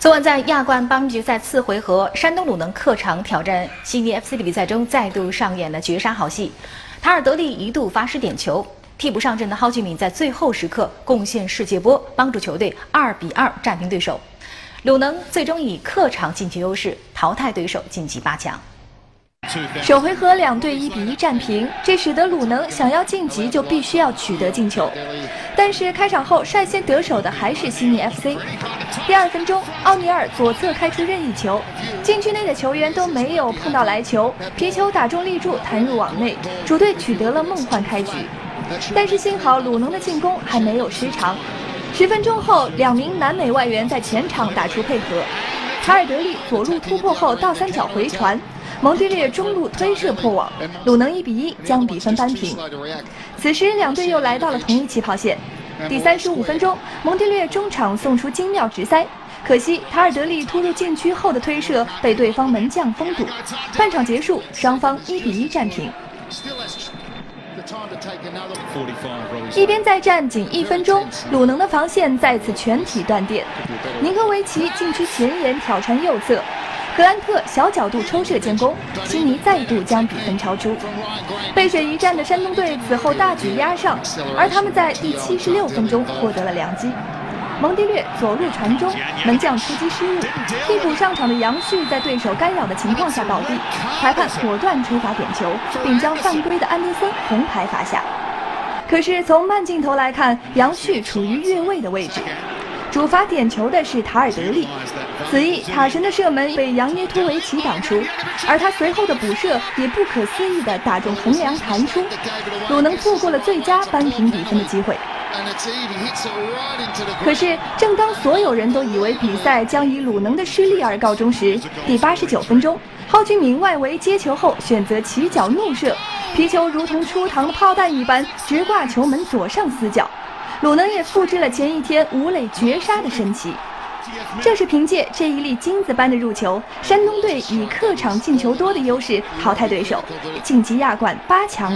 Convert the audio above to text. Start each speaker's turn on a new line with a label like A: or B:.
A: 昨晚在亚冠八分决赛次回合，山东鲁能客场挑战悉尼 FC 的比赛中，再度上演了绝杀好戏。塔尔德利一度发失点球，替补上阵的蒿俊闵在最后时刻贡献世界波，帮助球队二比二战平对手。鲁能最终以客场晋级优势淘汰对手，晋级八强。
B: 首回合两队一比一战平，这使得鲁能想要晋级就必须要取得进球。但是开场后率先得手的还是悉尼 FC。第二分钟，奥尼尔左侧开出任意球，禁区内的球员都没有碰到来球，皮球打中立柱弹入网内，主队取得了梦幻开局。但是幸好鲁能的进攻还没有失常。十分钟后，两名南美外援在前场打出配合，查尔德利左路突破后倒三角回传。蒙蒂略中路推射破网，鲁能一比一将比分扳平。此时两队又来到了同一起跑线。第三十五分钟，蒙蒂略中场送出精妙直塞，可惜塔尔德利突入禁区后的推射被对方门将封堵。半场结束，双方一比一战平。一边再战仅一分钟，鲁能的防线再次全体断电。尼科维奇禁区前沿挑传右侧。格兰特小角度抽射建功，悉尼再度将比分超出。背水一战的山东队此后大举压上，而他们在第七十六分钟获得了良机。蒙蒂略左路传中，门将出击失误，替补上场的杨旭在对手干扰的情况下倒地，裁判果断吹罚点球，并将犯规的安德森红牌罚下。可是从慢镜头来看，杨旭处于越位的位置。主罚点球的是塔尔德利，此役塔神的射门被扬耶托维奇挡出，而他随后的补射也不可思议地打中横梁弹出，鲁能错过了最佳扳平比分的机会。可是，正当所有人都以为比赛将以鲁能的失利而告终时，第八十九分钟，蒿俊闵外围接球后选择起脚怒射，皮球如同出膛的炮弹一般直挂球门左上死角。鲁能也复制了前一天吴磊绝杀的神奇，正是凭借这一粒金子般的入球，山东队以客场进球多的优势淘汰对手，晋级亚冠八强。